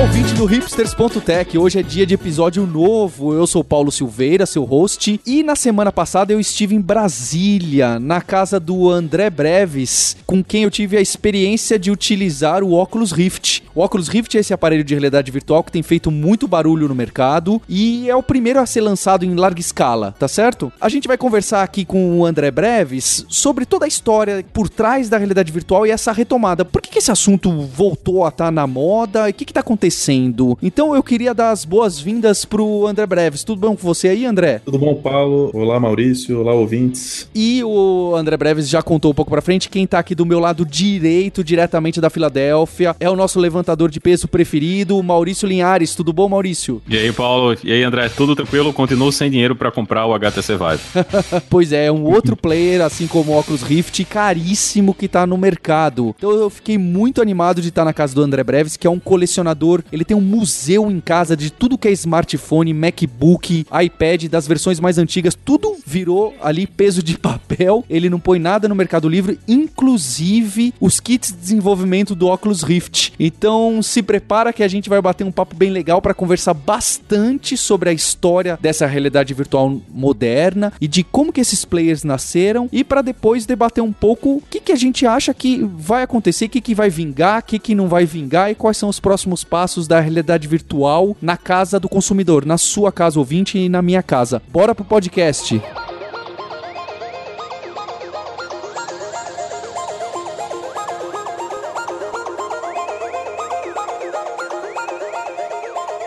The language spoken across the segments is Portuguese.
Olá, ouvinte do hipsters.tech. Hoje é dia de episódio novo. Eu sou Paulo Silveira, seu host, e na semana passada eu estive em Brasília, na casa do André Breves, com quem eu tive a experiência de utilizar o Oculus Rift. O Oculus Rift é esse aparelho de realidade virtual que tem feito muito barulho no mercado e é o primeiro a ser lançado em larga escala, tá certo? A gente vai conversar aqui com o André Breves sobre toda a história por trás da realidade virtual e essa retomada. Por que, que esse assunto voltou a estar tá na moda? E o que, que tá acontecendo? Então eu queria dar as boas-vindas pro André Breves. Tudo bom com você aí, André? Tudo bom, Paulo? Olá, Maurício. Olá, ouvintes. E o André Breves já contou um pouco pra frente. Quem tá aqui do meu lado direito, diretamente da Filadélfia, é o nosso levantador de peso preferido, Maurício Linhares. Tudo bom, Maurício? E aí, Paulo? E aí, André? Tudo tranquilo? Continuo sem dinheiro para comprar o HTC Vive. pois é, um outro player, assim como o Oculus Rift, caríssimo que tá no mercado. Então eu fiquei muito animado de estar na casa do André Breves, que é um colecionador. Ele tem um museu em casa de tudo que é smartphone, MacBook, iPad, das versões mais antigas. Tudo virou ali peso de papel. Ele não põe nada no Mercado Livre, inclusive os kits de desenvolvimento do Oculus Rift. Então se prepara que a gente vai bater um papo bem legal para conversar bastante sobre a história dessa realidade virtual moderna e de como que esses players nasceram e para depois debater um pouco o que, que a gente acha que vai acontecer, o que, que vai vingar, o que, que não vai vingar e quais são os próximos passos da realidade virtual na casa do consumidor, na sua casa ouvinte e na minha casa. Bora pro podcast.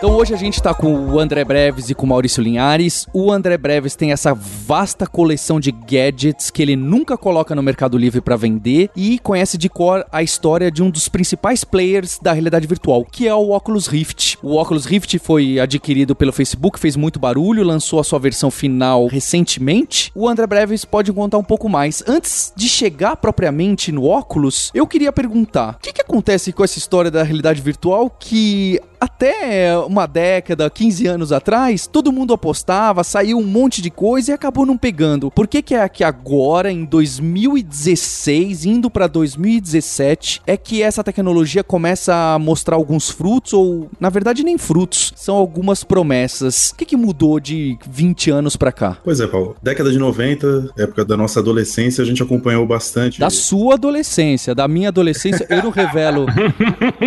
Então hoje a gente tá com o André Breves e com o Maurício Linhares. O André Breves tem essa vasta coleção de gadgets que ele nunca coloca no Mercado Livre para vender e conhece de cor a história de um dos principais players da realidade virtual, que é o Oculus Rift. O Oculus Rift foi adquirido pelo Facebook, fez muito barulho, lançou a sua versão final recentemente. O André Breves pode contar um pouco mais. Antes de chegar propriamente no Oculus, eu queria perguntar: o que, que acontece com essa história da realidade virtual que até uma década, 15 anos atrás, todo mundo apostava, saiu um monte de coisa e acabou não pegando. Por que que é que agora, em 2016, indo para 2017, é que essa tecnologia começa a mostrar alguns frutos, ou na verdade nem frutos, são algumas promessas. O que que mudou de 20 anos para cá? Pois é, Paulo. Década de 90, época da nossa adolescência, a gente acompanhou bastante. Da sua adolescência, da minha adolescência, eu não revelo.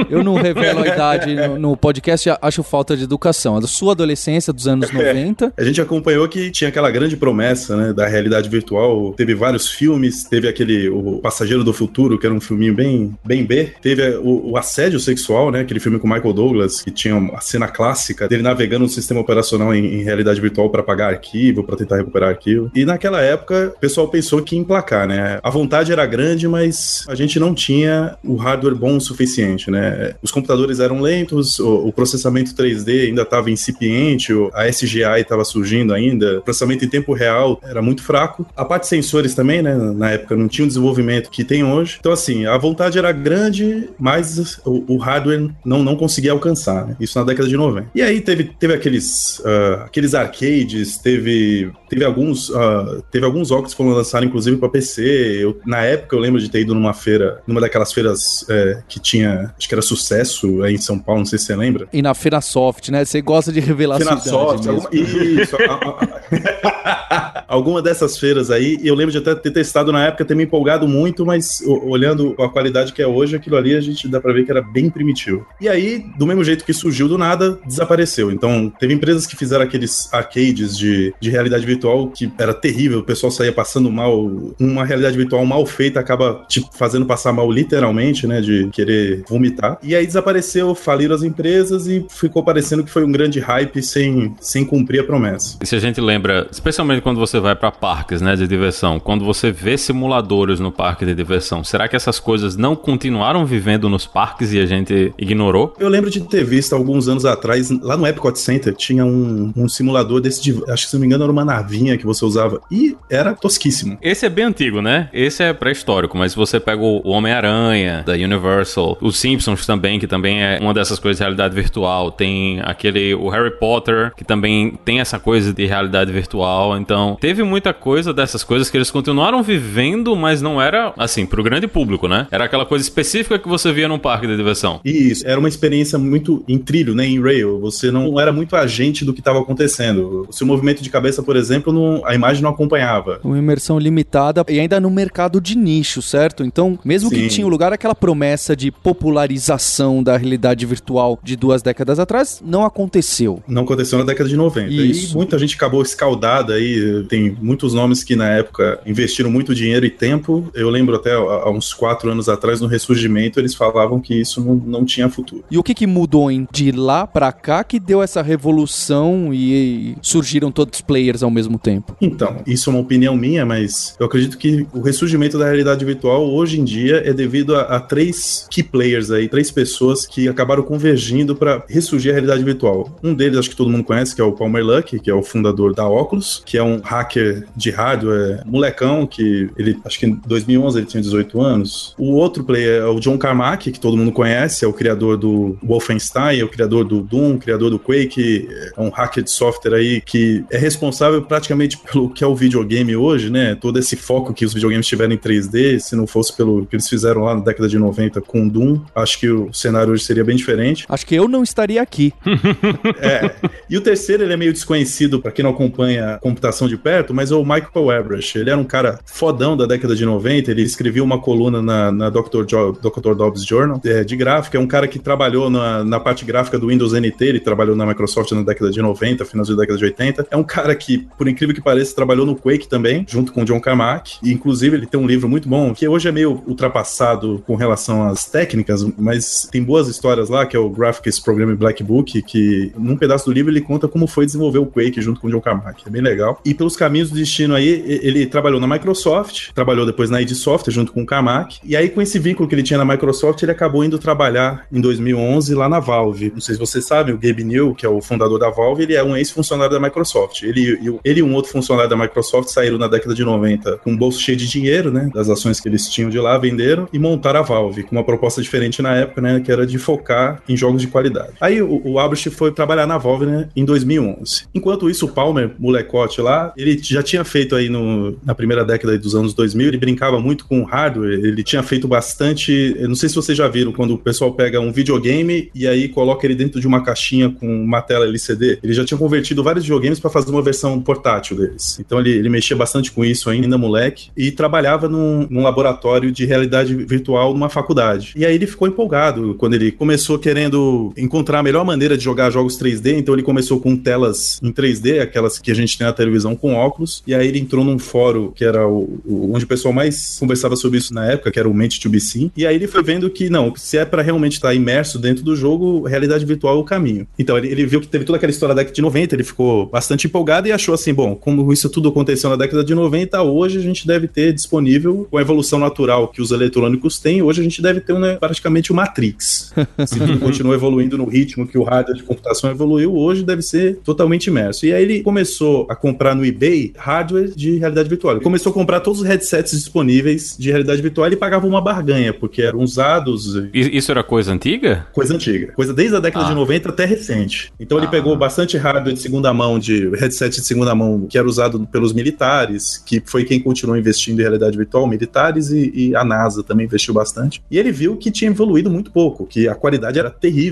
eu não revelo a idade no, no podcast acho falta de educação. A sua adolescência dos anos 90. É, a gente acompanhou que tinha aquela grande promessa, né, da realidade virtual. Teve vários filmes, teve aquele O Passageiro do Futuro, que era um filminho bem, bem B. Teve o, o Assédio Sexual, né, aquele filme com Michael Douglas, que tinha a cena clássica dele navegando no sistema operacional em, em realidade virtual para pagar arquivo, para tentar recuperar arquivo. E naquela época, o pessoal pensou que ia emplacar, né? A vontade era grande, mas a gente não tinha o hardware bom o suficiente, né? Os computadores eram lentos, o, processamento 3D ainda estava incipiente, a SGI estava surgindo ainda, o processamento em tempo real era muito fraco. A parte de sensores também, né, na época não tinha o desenvolvimento que tem hoje. Então, assim, a vontade era grande, mas o, o hardware não, não conseguia alcançar, né? Isso na década de 90. E aí teve, teve aqueles, uh, aqueles arcades, teve, teve alguns uh, teve alguns óculos que foram lançados, inclusive, para PC. Eu, na época, eu lembro de ter ido numa feira, numa daquelas feiras é, que tinha, acho que era sucesso em São Paulo, não sei se você lembra. E na Feira Soft, né? Você gosta de revelar Feira Soft, alguma... isso. alguma dessas feiras aí, eu lembro de até ter testado na época, ter me empolgado muito, mas olhando a qualidade que é hoje, aquilo ali a gente dá pra ver que era bem primitivo. E aí, do mesmo jeito que surgiu do nada, desapareceu. Então, teve empresas que fizeram aqueles arcades de, de realidade virtual que era terrível, o pessoal saía passando mal. Uma realidade virtual mal feita acaba te fazendo passar mal literalmente, né? De querer vomitar. E aí desapareceu, faliram as empresas e ficou parecendo que foi um grande hype sem, sem cumprir a promessa. E se a gente lembra, especialmente quando você vai para parques, né, de diversão, quando você vê simuladores no parque de diversão, será que essas coisas não continuaram vivendo nos parques e a gente ignorou? Eu lembro de ter visto alguns anos atrás, lá no Epcot Center, tinha um, um simulador desse, de, acho que se não me engano era uma navinha que você usava, e era tosquíssimo. Esse é bem antigo, né? Esse é pré-histórico, mas se você pega o Homem-Aranha, da Universal, os Simpsons também, que também é uma dessas coisas realidade virtual, tem aquele o Harry Potter que também tem essa coisa de realidade virtual. Então, teve muita coisa dessas coisas que eles continuaram vivendo, mas não era assim pro grande público, né? Era aquela coisa específica que você via num parque de diversão. Isso, era uma experiência muito em trilho, né, em rail. Você não era muito agente do que estava acontecendo. O seu movimento de cabeça, por exemplo, não, a imagem não acompanhava. Uma imersão limitada e ainda no mercado de nicho, certo? Então, mesmo Sim. que tinha o lugar aquela promessa de popularização da realidade virtual de duas décadas atrás, não aconteceu. Não aconteceu na década de 90. Isso. E muita gente acabou escaldada aí. Tem muitos nomes que na época investiram muito dinheiro e tempo. Eu lembro até há uns quatro anos atrás, no ressurgimento, eles falavam que isso não, não tinha futuro. E o que, que mudou hein, de lá para cá que deu essa revolução e surgiram todos os players ao mesmo tempo? Então, isso é uma opinião minha, mas eu acredito que o ressurgimento da realidade virtual hoje em dia é devido a, a três key players aí, três pessoas que acabaram convergindo para ressurgir a realidade virtual. Um deles, acho que todo mundo conhece, que é o Palmer Luck, que é o fundador da Oculus, que é um hacker de hardware, molecão, que ele, acho que em 2011 ele tinha 18 anos. O outro player é o John Carmack, que todo mundo conhece, é o criador do Wolfenstein, é o criador do Doom, criador do Quake, é um hacker de software aí que é responsável praticamente pelo que é o videogame hoje, né? Todo esse foco que os videogames tiveram em 3D, se não fosse pelo que eles fizeram lá na década de 90 com Doom, acho que o cenário hoje seria bem diferente. Acho que eu não estaria aqui. é. E o terceiro, ele é meio desconhecido para quem não acompanha computação de perto, mas é o Michael Abrash. Ele era um cara fodão da década de 90, ele escreveu uma coluna na, na Dr. Jo, Dr. Dobbs Journal é, de gráfica, é um cara que trabalhou na, na parte gráfica do Windows NT, ele trabalhou na Microsoft na década de 90, final da década de 80. É um cara que, por incrível que pareça, trabalhou no Quake também, junto com o John Carmack, e inclusive ele tem um livro muito bom, que hoje é meio ultrapassado com relação às técnicas, mas tem boas histórias lá, que é o Graphics Programming Black Book, que num pedaço do livro ele conta como foi desenvolver o Quake junto com o John Carmack. É bem legal. E pelos caminhos do destino aí, ele trabalhou na Microsoft, trabalhou depois na id Software junto com o Carmack, e aí com esse vínculo que ele tinha na Microsoft, ele acabou indo trabalhar em 2011 lá na Valve. Não sei se vocês sabem, o Gabe New, que é o fundador da Valve, ele é um ex-funcionário da Microsoft. Ele, ele e um outro funcionário da Microsoft saíram na década de 90 com um bolso cheio de dinheiro, né, das ações que eles tinham de lá, venderam e montaram a Valve com uma proposta diferente na época, né, que era de focar em jogos de qualidade. Aí o, o foi trabalhar na Valve, né, em 2011. Enquanto isso, o Palmer, molecote lá, ele já tinha feito aí no, na primeira década dos anos 2000, ele brincava muito com hardware, ele tinha feito bastante, eu não sei se vocês já viram, quando o pessoal pega um videogame e aí coloca ele dentro de uma caixinha com uma tela LCD, ele já tinha convertido vários videogames para fazer uma versão portátil deles. Então ele, ele mexia bastante com isso ainda, moleque, e trabalhava num, num laboratório de realidade virtual numa faculdade. E aí ele ficou empolgado quando ele começou querendo encontrar a melhor maneira de jogar jogos 3D, então ele começou com telas em 3D, aquelas que a gente tem na televisão com óculos, e aí ele entrou num fórum que era o, o onde o pessoal mais conversava sobre isso na época, que era o Mente to Be Seen, e aí ele foi vendo que não, se é para realmente estar imerso dentro do jogo, realidade virtual é o caminho. Então ele, ele viu que teve toda aquela história da década de 90, ele ficou bastante empolgado e achou assim, bom, como isso tudo aconteceu na década de 90, hoje a gente deve ter disponível com a evolução natural que os eletrônicos têm, hoje a gente deve ter né, praticamente o Matrix. Se tudo continua evoluindo no ritmo que o hardware de computação evoluiu, hoje deve ser totalmente imerso. E aí ele começou a comprar no eBay hardware de realidade virtual. Ele começou a comprar todos os headsets disponíveis de realidade virtual e pagava uma barganha, porque eram usados. Isso era coisa antiga? Coisa antiga. Coisa desde a década ah. de 90 até recente. Então ah. ele pegou bastante hardware de segunda mão, de headset de segunda mão, que era usado pelos militares, que foi quem continuou investindo em realidade virtual, militares e, e a NASA também investiu bastante. E ele viu que tinha evoluído muito pouco, que a qualidade era terrível,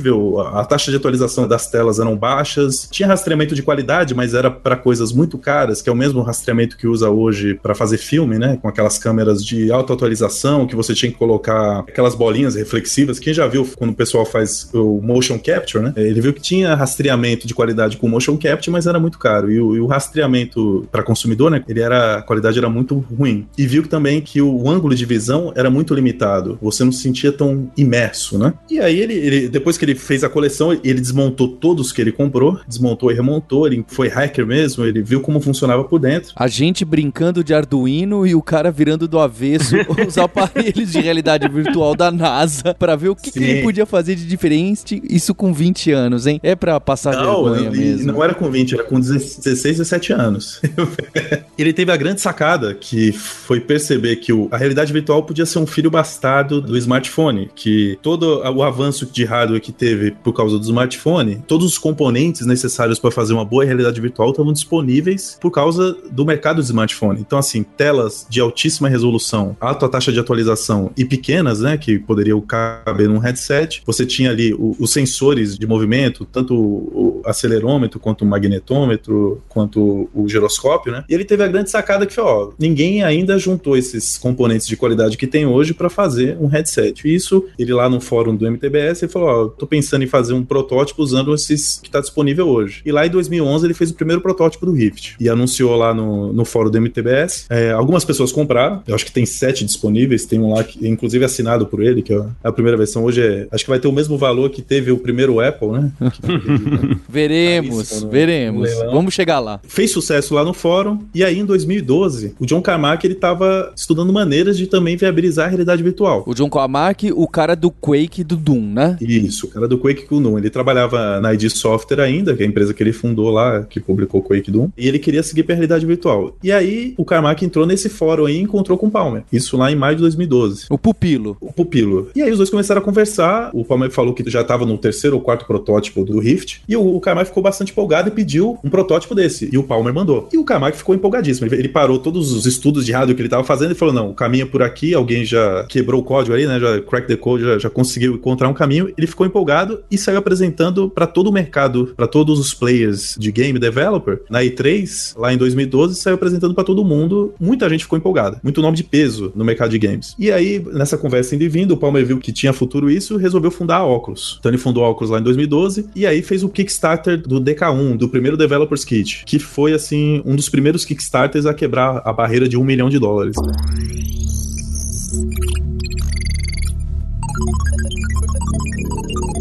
a taxa de atualização das telas eram baixas, tinha rastreamento de qualidade, mas era para coisas muito caras, que é o mesmo rastreamento que usa hoje para fazer filme, né? Com aquelas câmeras de alta atualização que você tinha que colocar aquelas bolinhas reflexivas. Quem já viu quando o pessoal faz o motion capture, né? Ele viu que tinha rastreamento de qualidade com motion capture, mas era muito caro. E o, e o rastreamento para consumidor, né? Ele era a qualidade era muito ruim. E viu também que o, o ângulo de visão era muito limitado. Você não se sentia tão imerso, né? E aí ele, ele depois que ele fez a coleção, ele desmontou todos que ele comprou, desmontou e remontou. Ele foi hacker mesmo. Ele viu como funcionava por dentro. A gente brincando de Arduino e o cara virando do avesso os aparelhos de realidade virtual da NASA para ver o que, que, ele podia fazer de diferente, isso com 20 anos, hein? É para passar não, vergonha ele, mesmo. Não era com 20, era com 16, 17 anos. ele teve a grande sacada que foi perceber que o, a realidade virtual podia ser um filho bastardo do smartphone, que todo o avanço de hardware que teve por causa do smartphone, todos os componentes necessários para fazer uma boa realidade virtual estavam disponíveis por causa do mercado de smartphone. Então, assim, telas de altíssima resolução, alta taxa de atualização e pequenas, né, que poderiam caber num headset. Você tinha ali os sensores de movimento, tanto o acelerômetro quanto o magnetômetro, quanto o giroscópio, né? E ele teve a grande sacada que foi, ó, ninguém ainda juntou esses componentes de qualidade que tem hoje para fazer um headset. E isso, ele lá no fórum do MTBS, ele falou, ó, tô pensando em fazer um protótipo usando esses que tá disponível hoje. E lá em 2011 ele fez o primeiro protótipo do Rift e anunciou lá no, no fórum do MTBS. É, algumas pessoas compraram, eu acho que tem sete disponíveis, tem um lá que inclusive assinado por ele, que é a primeira versão hoje é, acho que vai ter o mesmo valor que teve o primeiro Apple, né? veremos, veremos. Vamos chegar lá. Fez sucesso lá no fórum e aí em 2012 o John Carmack ele tava estudando maneiras de também viabilizar a realidade virtual. O John Carmack, o cara do Quake e do Doom, né? Isso, cara do Quake Doom. Ele trabalhava na ID Software ainda, que é a empresa que ele fundou lá, que publicou Quake Doom, e ele queria seguir pra realidade virtual. E aí o Carmack entrou nesse fórum aí e encontrou com o Palmer. Isso lá em maio de 2012. O Pupilo. O Pupilo. E aí os dois começaram a conversar. O Palmer falou que já estava no terceiro ou quarto protótipo do Rift. E o, o Carmack ficou bastante empolgado e pediu um protótipo desse. E o Palmer mandou. E o Carmack ficou empolgadíssimo. Ele, ele parou todos os estudos de rádio que ele estava fazendo e falou: não, o caminho é por aqui. Alguém já quebrou o código aí, né? Já crack the code, já, já conseguiu encontrar um caminho. Ele ficou empolgado e saiu apresentando para todo o mercado, para todos os players de game developer. Na E3, lá em 2012, saiu apresentando para todo mundo. Muita gente ficou empolgada. Muito nome de peso no mercado de games. E aí, nessa conversa indo e vindo, o Palmer viu que tinha futuro isso resolveu fundar a Oculus. Então ele fundou a Oculus lá em 2012 e aí fez o Kickstarter do DK1, do primeiro Developers Kit, que foi, assim, um dos primeiros Kickstarters a quebrar a barreira de um milhão de dólares.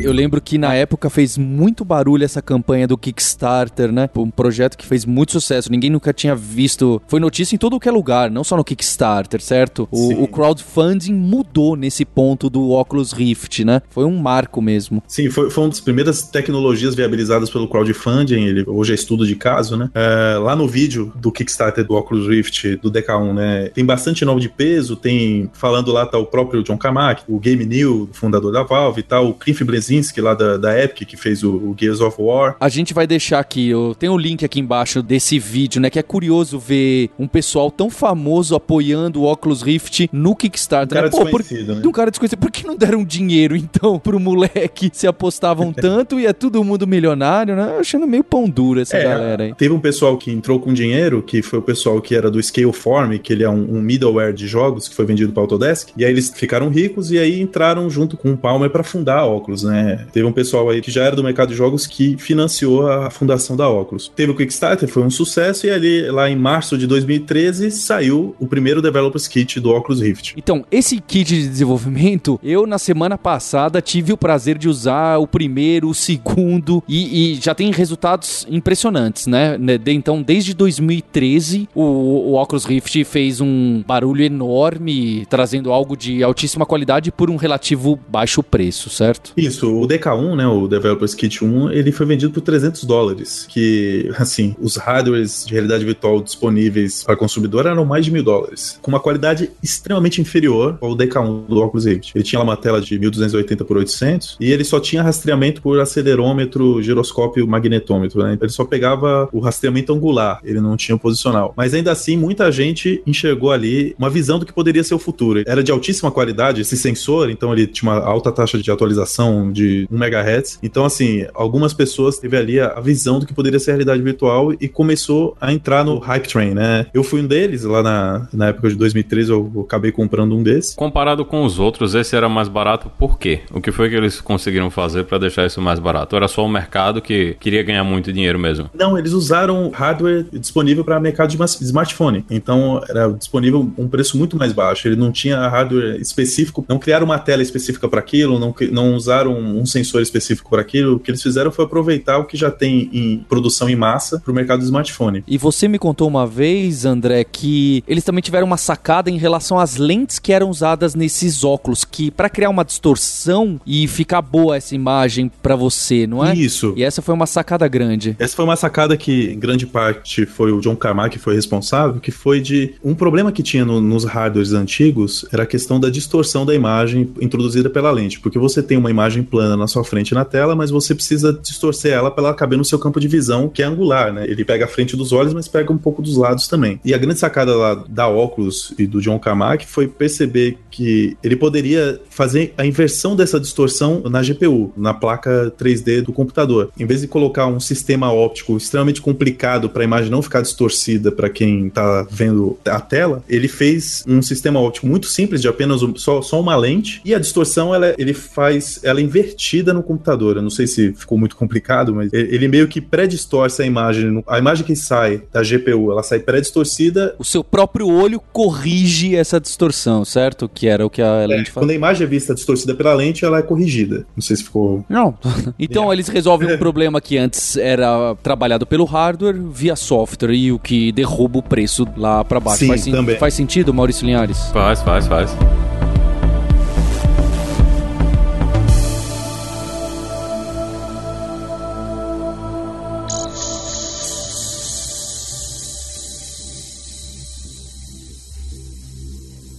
Eu lembro que na época fez muito barulho essa campanha do Kickstarter, né? Um projeto que fez muito sucesso. Ninguém nunca tinha visto. Foi notícia em todo que é lugar, não só no Kickstarter, certo? O, o, crowdfunding mudou nesse ponto do Oculus Rift, né? Foi um marco mesmo. Sim, foi, foi uma das primeiras tecnologias viabilizadas pelo crowdfunding. Ele hoje é estudo de caso, né? É, lá no vídeo do Kickstarter do Oculus Rift, do DK1, né? Tem bastante nome de peso. Tem falando lá tá o próprio John Carmack, o Game New, fundador da Valve, tá o Cliff Bleszinski Krasinski lá da, da Epic, que fez o, o, Gears of War. A gente vai deixar aqui, eu tenho o um link aqui embaixo desse vídeo, né? Que é curioso ver um pessoal tão famoso apoiando o Oculus Rift no Kickstarter. Um cara né? Pô, desconhecido, por, né? Um cara desconhecido. Por que não deram dinheiro, então, pro moleque se apostavam tanto e é todo mundo milionário, né? Achando meio pão duro essa é, galera aí. Teve um pessoal que entrou com dinheiro, que foi o pessoal que era do Scaleform, que ele é um, um middleware de jogos que foi vendido para Autodesk. E aí eles ficaram ricos e aí entraram junto com o Palmer para fundar a Oculus, né? Teve um pessoal pessoal aí que já era do mercado de jogos que financiou a fundação da Oculus. Teve o Kickstarter, foi um sucesso, e ali, lá em março de 2013, saiu o primeiro Developers Kit do Oculus Rift. Então, esse kit de desenvolvimento, eu na semana passada tive o prazer de usar o primeiro, o segundo, e, e já tem resultados impressionantes, né? Então, desde 2013, o, o Oculus Rift fez um barulho enorme, trazendo algo de altíssima qualidade por um relativo baixo preço, certo? Isso, o DK1, né, o Developers Kit 1, ele foi vendido por 300 dólares, que, assim, os hardwares de realidade virtual disponíveis para consumidor eram mais de mil dólares, com uma qualidade extremamente inferior ao DK1 do Oculus Rift. Ele tinha uma tela de 1280 por 800 e ele só tinha rastreamento por acelerômetro, giroscópio, magnetômetro, né? Ele só pegava o rastreamento angular, ele não tinha o posicional. Mas ainda assim, muita gente enxergou ali uma visão do que poderia ser o futuro. Era de altíssima qualidade esse sensor, então ele tinha uma alta taxa de atualização de 1 MHz. Então, assim, algumas pessoas teve ali a, visão do que poderia ser realidade virtual e começou a entrar no hype train, né? Eu fui um deles lá na, na época de 2013, eu, eu acabei comprando um desses. Comparado com os outros, esse era mais barato por quê? O que foi que eles conseguiram fazer para deixar isso mais barato? Era só o mercado que queria ganhar muito dinheiro mesmo? Não, eles usaram hardware disponível para mercado de smartphone. Então, era disponível um preço muito mais baixo. Ele não tinha hardware específico, não criaram uma tela específica para aquilo, não, não usaram um sensor específico para aquilo, o que eles fizeram foi aproveitar o que já tem em produção em massa para o mercado do smartphone. E você me contou uma vez, André, que eles também tiveram uma sacada em relação às lentes que eram usadas nesses óculos, que para criar uma distorção e ficar boa essa imagem para você, não é? Isso. E essa foi uma sacada grande. Essa foi uma sacada que, em grande parte, foi o John Carmack que foi responsável, que foi de um problema que tinha no, nos hardwares antigos era a questão da distorção da imagem introduzida pela lente, porque você tem uma imagem plana na sua frente na tela, mas você precisa distorcer ela para ela caber no seu campo de visão, que é angular, né? Ele pega a frente dos olhos, mas pega um pouco dos lados também. E a grande sacada lá da Oculus e do John Carmack foi perceber que ele poderia fazer a inversão dessa distorção na GPU, na placa 3D do computador. Em vez de colocar um sistema óptico extremamente complicado para a imagem não ficar distorcida para quem está vendo a tela, ele fez um sistema óptico muito simples de apenas um, só, só uma lente e a distorção ela, ele faz ela invertida no computador. Eu não sei se ficou muito complicado, mas ele meio que pré-distorce a imagem. A imagem que sai da GPU, ela sai pré-distorcida. O seu próprio olho corrige essa distorção, certo? Que era o que a lente é, faz. Quando a imagem é vista distorcida pela lente, ela é corrigida. Não sei se ficou. Não. então é. eles resolvem um problema que antes era trabalhado pelo hardware via software e o que derruba o preço lá para baixo. Sim, faz, também. faz sentido, Maurício Linhares? Faz, faz, faz.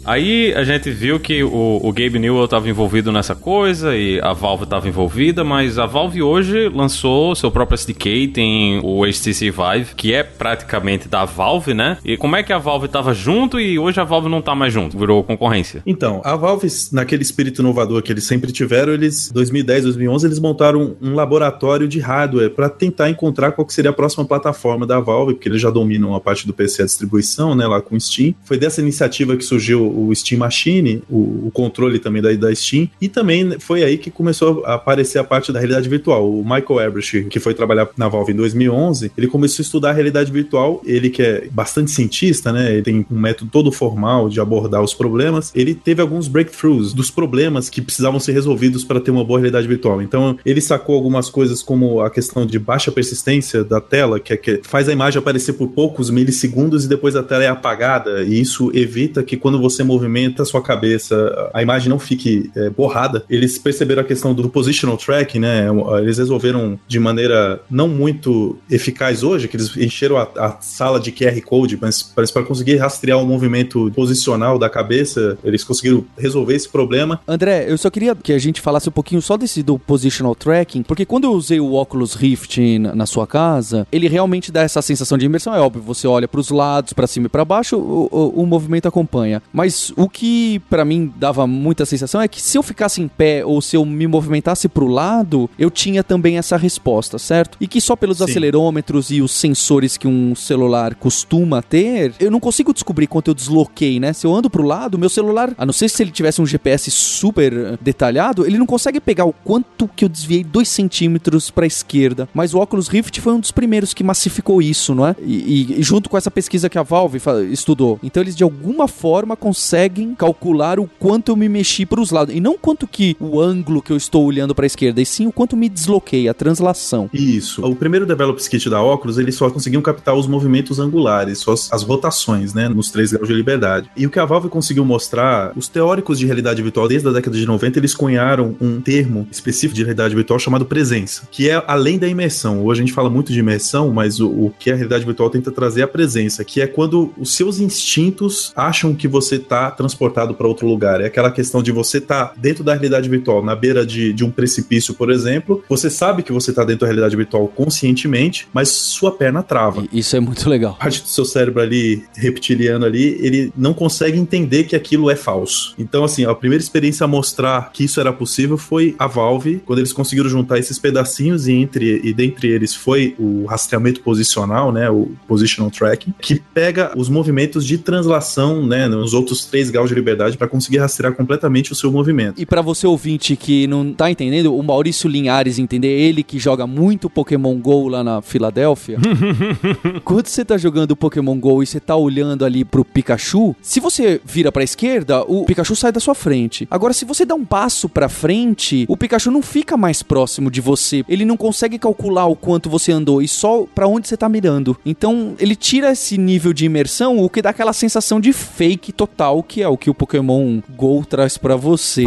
Aí a gente viu que o, o Gabe Newell estava envolvido nessa coisa e a Valve estava envolvida, mas a Valve hoje lançou seu próprio SDK, tem o HTC Vive, que é praticamente da Valve, né? E como é que a Valve estava junto e hoje a Valve não está mais junto, virou concorrência? Então, a Valve, naquele espírito inovador que eles sempre tiveram, eles, 2010, 2011, eles montaram um laboratório de hardware para tentar encontrar qual seria a próxima plataforma da Valve, porque eles já dominam a parte do PC, a distribuição, né, lá com o Steam. Foi dessa iniciativa que surgiu o Steam Machine, o, o controle também da, da, Steam, e também foi aí que começou a aparecer a parte da realidade virtual. O Michael Ebrich, que foi trabalhar na Valve em 2011, ele começou a estudar a realidade virtual, ele que é bastante cientista, né, ele tem um método todo formal de abordar os problemas, ele teve alguns breakthroughs dos problemas que precisavam ser resolvidos para ter uma boa realidade virtual. Então, ele sacou algumas coisas como a questão de baixa persistência da tela, que, é que faz a imagem aparecer por poucos milissegundos e depois a tela é apagada, e isso evita que quando você movimenta a sua cabeça, a imagem não fique é, borrada. Eles perceberam a questão do positional tracking, né? Eles resolveram de maneira não muito eficaz hoje, que eles encheram a, a sala de QR Code, mas, mas para conseguir rastrear o movimento posicional da cabeça, eles conseguiram resolver esse problema. André, eu só queria que a gente falasse um pouquinho só desse do positional tracking, porque quando eu usei o Oculus Rift na, na sua casa, ele realmente dá essa sensação de imersão. É óbvio, você olha para os lados, para cima e para baixo, o, o, o movimento acompanha. Mas o que para mim dava muita sensação é que se eu ficasse em pé ou se eu me movimentasse pro lado, eu tinha também essa resposta, certo? E que só pelos Sim. acelerômetros e os sensores que um celular costuma ter, eu não consigo descobrir quanto eu desloquei, né? Se eu ando pro lado, meu celular, a não ser se ele tivesse um GPS super detalhado, ele não consegue pegar o quanto que eu desviei 2 centímetros pra esquerda. Mas o Oculus Rift foi um dos primeiros que massificou isso, não é? E, e junto com essa pesquisa que a Valve estudou. Então eles de alguma forma conseguem conseguem calcular o quanto eu me mexi para os lados. E não quanto que o ângulo que eu estou olhando para a esquerda, e sim o quanto me desloquei, a translação. Isso. O primeiro Developers Kit da Oculus, eles só conseguiam captar os movimentos angulares, só as, as rotações, né, nos três graus de liberdade. E o que a Valve conseguiu mostrar, os teóricos de realidade virtual desde a década de 90, eles cunharam um termo específico de realidade virtual chamado presença, que é além da imersão. Hoje a gente fala muito de imersão, mas o, o que a realidade virtual tenta trazer é a presença, que é quando os seus instintos acham que você está transportado para outro lugar. É aquela questão de você estar tá dentro da realidade virtual, na beira de, de um precipício, por exemplo. Você sabe que você está dentro da realidade virtual conscientemente, mas sua perna trava. Isso é muito legal. Parte do seu cérebro ali, reptiliano ali, ele não consegue entender que aquilo é falso. Então, assim, a primeira experiência a mostrar que isso era possível foi a Valve, quando eles conseguiram juntar esses pedacinhos e entre e dentre eles foi o rastreamento posicional, né, o positional tracking, que pega os movimentos de translação, né, nos outros três graus de liberdade para conseguir rastrear completamente o seu movimento. E para você ouvinte que não tá entendendo, o Maurício Linhares entender, ele que joga muito Pokémon GO lá na Filadélfia, quando você tá jogando Pokémon GO e você tá olhando ali pro Pikachu, se você vira pra esquerda, o Pikachu sai da sua frente. Agora, se você dá um passo pra frente, o Pikachu não fica mais próximo de você. Ele não consegue calcular o quanto você andou e só para onde você tá mirando. Então, ele tira esse nível de imersão, o que dá aquela sensação de fake total que é o que o Pokémon Go traz para você.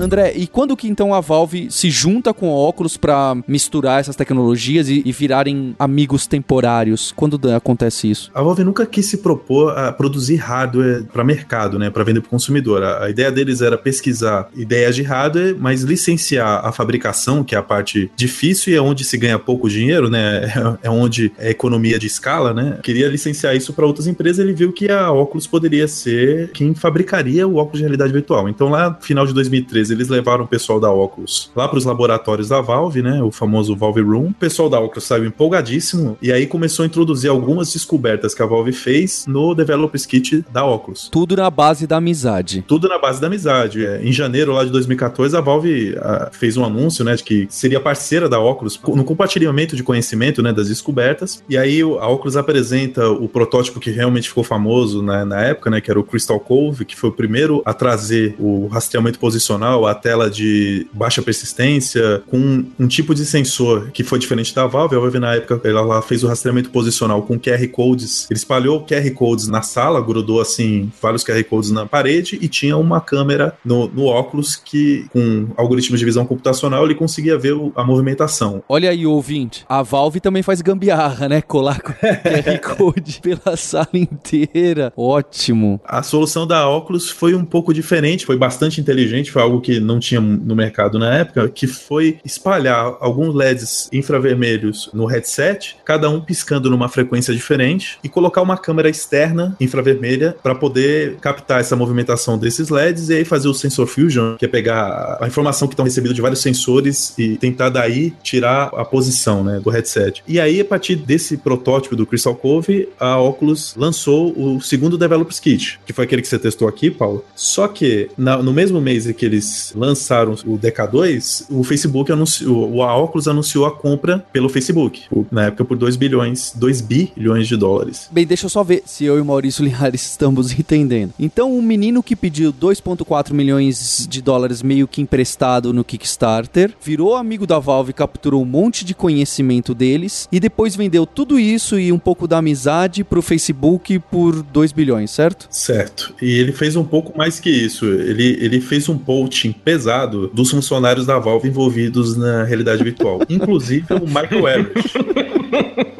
André, e quando que então a Valve se junta com a Oculus para misturar essas tecnologias e, e, virarem amigos temporários? Quando acontece isso? A Valve nunca quis se propor a produzir hardware para mercado, né, para vender para o consumidor. A, a, ideia deles era pesquisar ideias de hardware, mas licenciar a fabricação, que é a parte difícil e é onde se ganha pouco dinheiro, né? É, onde é economia de escala, né? Queria licenciar isso para outras empresas. Ele viu que a Oculus poderia ser quem fabricaria o óculos de realidade virtual. Então lá, final de 2013, eles levaram o pessoal da Oculus lá para os laboratórios da Valve, né? O famoso Valve Room. O pessoal da Oculus saiu empolgadíssimo e aí começou a introduzir algumas descobertas que a Valve fez no Developers Kit da Oculus. Tudo na base da amizade. Tudo na base da amizade. É, em janeiro lá de 2014, a Valve a, ah, fez um anúncio, né, de que seria parceira da Oculus no compartilhamento de conhecimento, né, das descobertas. E aí a Oculus apresenta o protótipo que realmente ficou famoso na, na época, né, que era o Crystal Cove, que foi o primeiro a trazer o rastreamento posicional, a tela de baixa persistência, com um tipo de sensor que foi diferente da Valve. A Valve, na época, ela fez o rastreamento posicional com QR Codes. Ele espalhou QR Codes na sala, grudou, assim, vários QR Codes na parede e tinha uma câmera no, no óculos que, com algoritmos de visão computacional, ele conseguia ver o, a movimentação. Olha aí, ouvinte, a Valve também faz gambiarra, né? Colar QR Code pela sala inteira. Ótimo. A solução da óculos foi um pouco diferente, foi bastante inteligente, foi algo que não tinha no mercado na época, que foi espalhar alguns LEDs infravermelhos no headset, cada um piscando numa frequência diferente, e colocar uma câmera externa infravermelha para poder captar essa movimentação desses LEDs e aí fazer o sensor fusion, que é pegar a informação que estão recebendo de vários sensores e tentar daí tirar a posição né, do headset. E aí, a partir desse protótipo do Crystal Cove, a Oculus lançou o segundo Developers Kit, que foi aquele que você testou aqui, Paulo. Só que na, no mesmo mês em que eles lançaram o DK2, o Facebook anunciou, o Oculus anunciou a compra pelo Facebook, na época por 2 bilhões, 2 bilhões de dólares. Bem, deixa eu só ver se eu e o Maurício Linhares estamos entendendo. Então, um menino que pediu 2,4 milhões de dólares meio que emprestado no Kickstarter, virou amigo da Valve, capturou um monte de conhecimento deles e depois vendeu tudo isso e um pouco da amizade pro Facebook por 2 bilhões, certo? Certo. E ele fez um pouco mais que isso. Ele, ele fez um poaching pesado dos funcionários da Valve envolvidos na realidade virtual, inclusive o Michael Everett.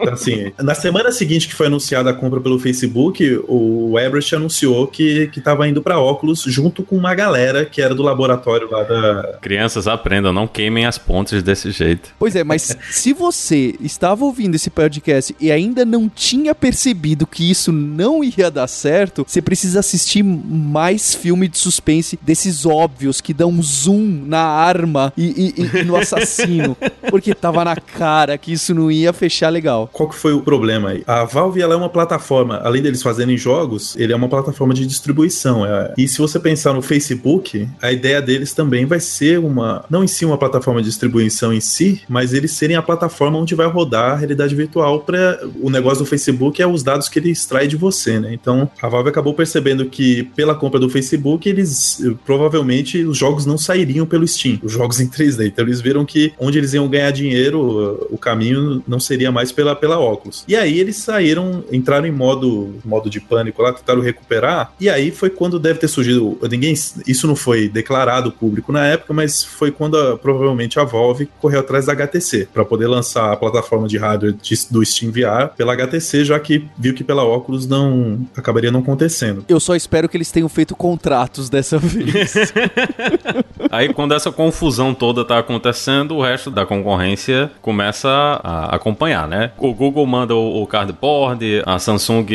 Então, assim, na semana seguinte que foi anunciada a compra pelo Facebook, o Everest anunciou que, que tava indo para óculos junto com uma galera que era do laboratório lá da. Crianças aprendam, não queimem as pontes desse jeito. Pois é, mas se você estava ouvindo esse podcast e ainda não tinha percebido que isso não ia dar certo, você precisa assistir mais filme de suspense desses óbvios que dão um zoom na arma e, e, e no assassino. porque tava na cara que isso não ia fechar legal. Qual que foi o problema aí? A Valve ela é uma plataforma, além deles fazerem jogos, ele é uma plataforma de distribuição. É. E se você pensar no Facebook, a ideia deles também vai ser uma, não em si uma plataforma de distribuição em si, mas eles serem a plataforma onde vai rodar a realidade virtual para o negócio do Facebook é os dados que ele extrai de você, né? Então a Valve acabou percebendo que pela compra do Facebook eles provavelmente os jogos não sairiam pelo Steam, os jogos em 3D. Então eles viram que onde eles iam ganhar dinheiro, o caminho não seria mais pela, pela óculos. E aí eles saíram, entraram em modo, modo de pânico lá, tentaram recuperar. E aí foi quando deve ter surgido. Ninguém, isso não foi declarado público na época, mas foi quando a, provavelmente a Valve correu atrás da HTC para poder lançar a plataforma de hardware de, do Steam VR pela HTC, já que viu que pela óculos não acabaria não acontecendo. Eu só espero que eles tenham feito contratos dessa vez. aí quando essa confusão toda tá acontecendo, o resto da concorrência começa a acompanhar, né? O Google manda o, cardboard, a Samsung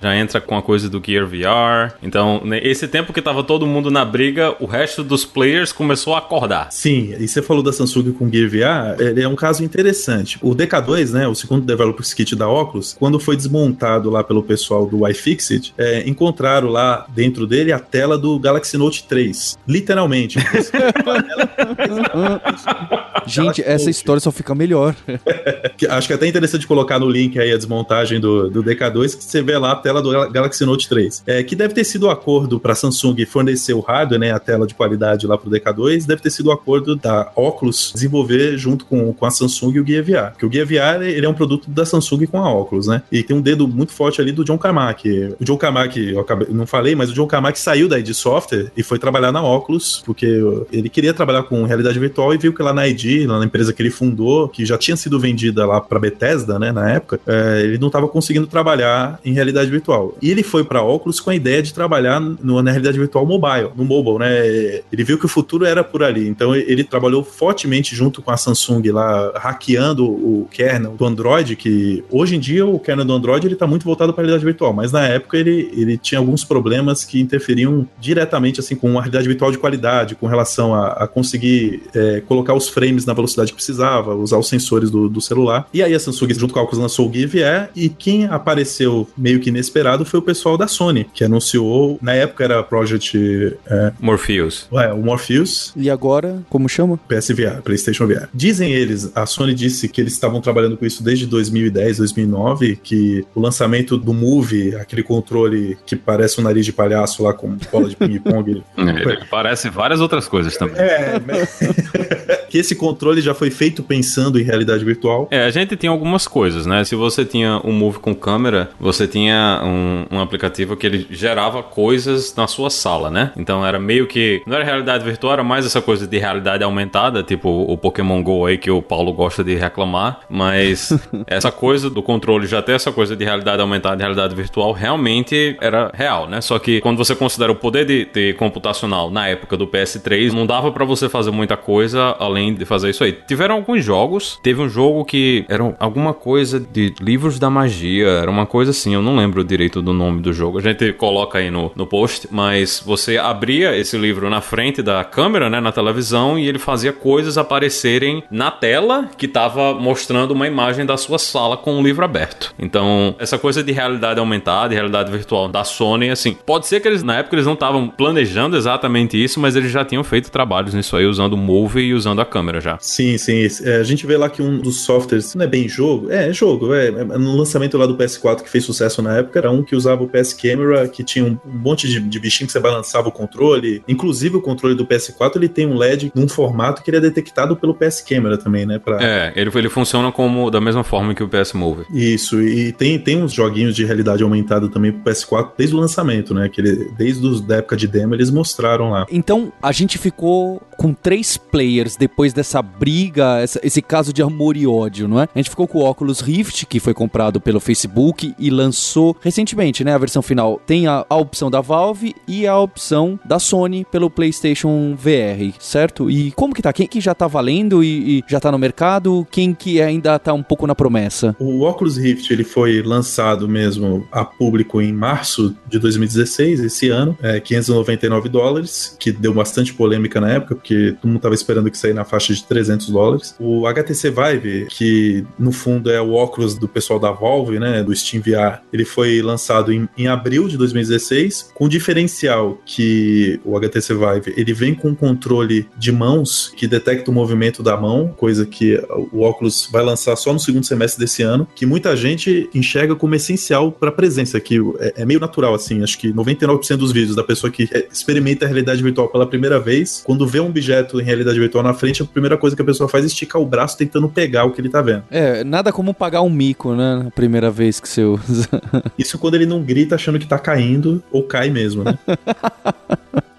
já entra com a coisa do Gear VR. Então, esse tempo que tava todo mundo na briga, o resto dos players começou a acordar. Sim, e você falou da Samsung com Gear VR, ele é um caso interessante. O DK2, né, o segundo Developers Kit da Oculus, quando foi desmontado lá pelo pessoal do iFixit, é, encontraram lá dentro dele a tela do Galaxy Note 3. Literalmente. Gente, essa história só fica melhor. Acho que até até interessante colocar no link aí a desmontagem do, do DK2, que você vê lá a tela do Galaxy Note 3. É, que deve ter sido o um acordo para Samsung fornecer o hardware, né, a tela de qualidade lá pro DK2, deve ter sido o um acordo da Oculus desenvolver junto com, com a Samsung e o Gear VR. Porque o Gear VR, ele é um produto da Samsung com a Oculus, né? E tem um dedo muito forte ali do John Carmack. O John Carmack, eu acabei, não falei, mas o John Carmack saiu da ID Software e foi trabalhar na Oculus, porque ele queria trabalhar com realidade virtual e viu que lá na ID, lá na empresa que ele fundou, que já tinha sido vendida lá para Bethesda, né, na época, é, ele não estava conseguindo trabalhar em realidade virtual. E ele foi para Oculus com a ideia de trabalhar no, na realidade virtual mobile, no mobile, né? Ele viu que o futuro era por ali. Então ele trabalhou fortemente junto com a Samsung lá, hackeando o kernel do Android, que hoje em dia o kernel do Android ele tá muito voltado para a realidade virtual, mas na época ele, ele tinha alguns problemas que interferiam diretamente assim com uma realidade virtual de qualidade, com relação a, a conseguir é, colocar os frames na velocidade que precisava, usar os sensores do, do celular. E aí a Samsung, junto com a Oculus, lançou o Gear VR, e quem apareceu meio que inesperado foi o pessoal da Sony, que anunciou, na época era Project... É, Morpheus. É, o Morpheus. E agora, como chama? PSVR, PlayStation VR. Dizem eles, a Sony disse que eles estavam trabalhando com isso desde 2010, 2009, que o lançamento do Move, aquele controle que parece um nariz de palhaço lá com bola de ping-pong. é, parece várias outras coisas também. É, que esse controle já foi feito pensando em realidade virtual. É, a gente tem algumas coisas, né? Se você tinha um Move com câmera, você tinha um, um aplicativo que ele gerava coisas na sua sala, né? Então era meio que. Não era realidade virtual, era mais essa coisa de realidade aumentada, tipo o Pokémon Go aí que o Paulo gosta de reclamar. Mas essa coisa do controle já ter essa coisa de realidade aumentada e realidade virtual realmente era real, né? Só que quando você considera o poder de, de computacional na época do PS3, não dava para você fazer muita coisa além de fazer isso aí. Tiveram alguns jogos, teve um jogo que era alguma coisa de livros da magia, era uma coisa assim, eu não lembro direito do nome do jogo. A gente coloca aí no, no post, mas você abria esse livro na frente da câmera, né, na televisão, e ele fazia coisas aparecerem na tela que estava mostrando uma imagem da sua sala com o livro aberto. Então, essa coisa de realidade aumentada, de realidade virtual da Sony, assim, pode ser que eles na época eles não estavam planejando exatamente isso, mas eles já tinham feito trabalhos nisso aí usando o Move e usando a câmera já. Sim, sim. É, a gente vê lá que um dos softwares, não é bem jogo, é, é jogo, é, é, no lançamento lá do PS4 que fez sucesso na época, era um que usava o PS Camera, que tinha um, um monte de, de bichinho que você balançava o controle. Inclusive o controle do PS4 ele tem um LED num formato que ele é detectado pelo PS Camera também, né? Pra... É, ele, ele funciona como da mesma forma que o PS Move. Isso, e tem, tem uns joguinhos de realidade aumentada também pro PS4 desde o lançamento, né? Que ele, desde os, da época de demo eles mostraram lá. Então a gente ficou com três players depois dessa briga, essa, esse caso de amor e ódio, não é? A gente ficou com o Oculus Rift, que foi comprado pelo Facebook e lançou recentemente, né? A versão final tem a, a opção da Valve e a opção da Sony pelo PlayStation VR, certo? E como que tá? Quem que já tá valendo e, e já tá no mercado? Quem que ainda tá um pouco na promessa? O Oculus Rift, ele foi lançado mesmo a público em março de 2016, esse ano, é 599 dólares, que deu bastante polêmica na época, porque todo mundo estava esperando que sair na faixa de 300 dólares. O HTC Vive, que no fundo é o óculos do pessoal da Valve, né, do Steam VR, ele foi lançado em, em abril de 2016, com diferencial que o HTC Vive, ele vem com um controle de mãos que detecta o movimento da mão, coisa que o óculos vai lançar só no segundo semestre desse ano, que muita gente enxerga como essencial para a presença, que é, é, meio natural assim, acho que 99% dos vídeos da pessoa que experimenta a realidade virtual pela primeira vez, quando vê um objeto em realidade virtual na frente, a primeira coisa que a pessoa faz é esticar o braço tentando pegar o que ele tá vendo. É, nada como pagar um mico, né? A primeira vez que você usa. Isso quando ele não grita achando que tá caindo, ou cai mesmo, né?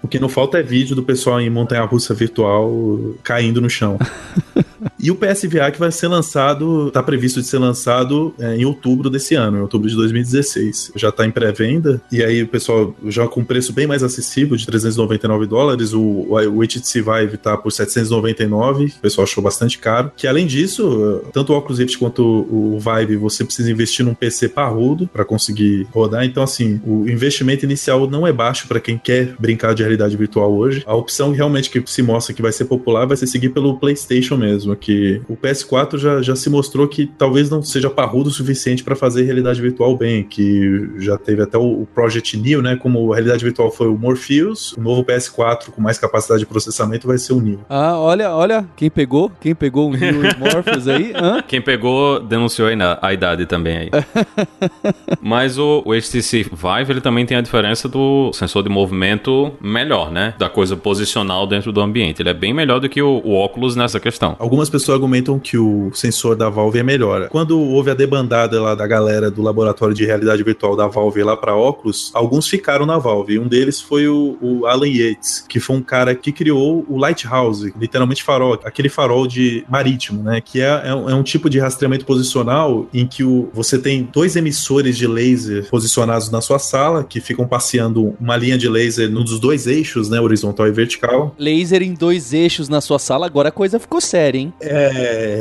O que não falta é vídeo do pessoal em montanha-russa virtual caindo no chão. e o PSVR que vai ser lançado, tá previsto de ser lançado é, em outubro desse ano, em outubro de 2016. Já tá em pré-venda, e aí o pessoal já com preço bem mais acessível, de 399 dólares, o, o HTC Vive tá por 799, o pessoal achou bastante caro. Que além disso, tanto o Oculus Rift quanto o Vive, você precisa investir num PC parrudo para conseguir rodar, então assim, o investimento inicial não é baixo para quem quer brincar de realidade virtual hoje. A opção realmente que se mostra que vai ser popular vai ser seguir pelo PlayStation mesmo mesmo, que o PS4 já, já se mostrou que talvez não seja parrudo o suficiente para fazer realidade virtual bem, que já teve até o Project Neo, né, como a realidade virtual foi o Morpheus, o novo PS4 com mais capacidade de processamento vai ser o Neo. Ah, olha, olha, quem pegou? Quem pegou o Neo Morpheus aí? Hã? Quem pegou denunciou a idade também aí. Mas o, o HTC Vive, ele também tem a diferença do sensor de movimento melhor, né? Da coisa posicional dentro do ambiente. Ele é bem melhor do que o, o óculos nessa questão. Algumas pessoas argumentam que o sensor da Valve é melhor. Quando houve a debandada lá da galera do laboratório de realidade virtual da Valve lá para óculos, alguns ficaram na Valve. Um deles foi o, o, Alan Yates, que foi um cara que criou o Lighthouse, literalmente farol, aquele farol de marítimo, né? Que é, é, um, é um tipo de rastreamento posicional em que o, você tem dois emissores de laser posicionados na sua sala que ficam passeando uma linha de laser nos dois eixos, né? Horizontal e vertical. Laser em dois eixos na sua sala, agora a coisa ficou séria, hein? É.